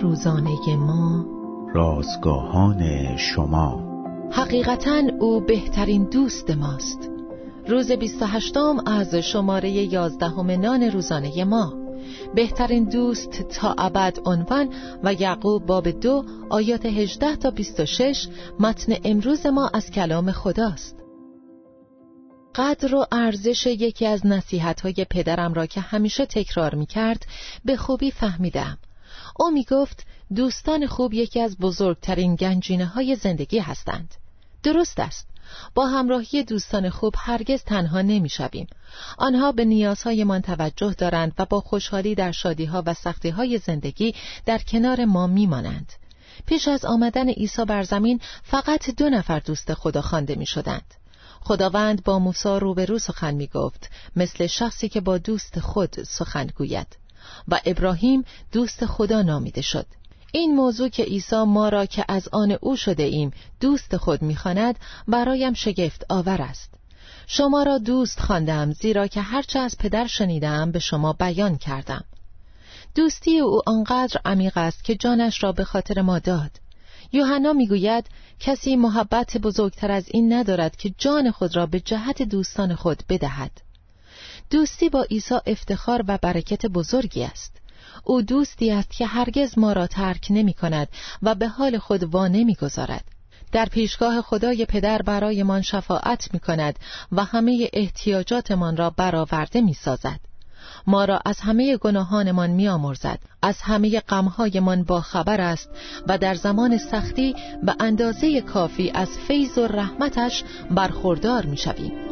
روزانه ما. رازگاهان شما. حقیقتا او بهترین دوست ماست. روز 28 از شماره 11 نان روزانه ما. بهترین دوست تا ابد عنوان و یعقوب باب دو آیات 18 تا 26 متن امروز ما از کلام خداست. قدر و ارزش یکی از نصیحت های پدرم را که همیشه تکرار می کرد به خوبی فهمیدم. او می گفت دوستان خوب یکی از بزرگترین گنجینه های زندگی هستند درست است با همراهی دوستان خوب هرگز تنها نمی شویم. آنها به نیازهایمان توجه دارند و با خوشحالی در شادیها و سختیهای زندگی در کنار ما می مانند. پیش از آمدن عیسی بر زمین فقط دو نفر دوست خدا خوانده می شدند. خداوند با موسی روبرو سخن می گفت مثل شخصی که با دوست خود سخن گوید و ابراهیم دوست خدا نامیده شد. این موضوع که عیسی ما را که از آن او شده ایم دوست خود می‌خواند برایم شگفت آور است. شما را دوست خواندم زیرا که هرچه از پدر شنیدم به شما بیان کردم. دوستی او آنقدر عمیق است که جانش را به خاطر ما داد. یوحنا می‌گوید کسی محبت بزرگتر از این ندارد که جان خود را به جهت دوستان خود بدهد. دوستی با عیسی افتخار و برکت بزرگی است او دوستی است که هرگز ما را ترک نمی کند و به حال خود وا نمی گذارد. در پیشگاه خدای پدر برایمان شفاعت می کند و همه احتیاجاتمان را برآورده می سازد. ما را از همه گناهانمان می آمرزد. از همه غمهایمان با خبر است و در زمان سختی به اندازه کافی از فیض و رحمتش برخوردار می شویم.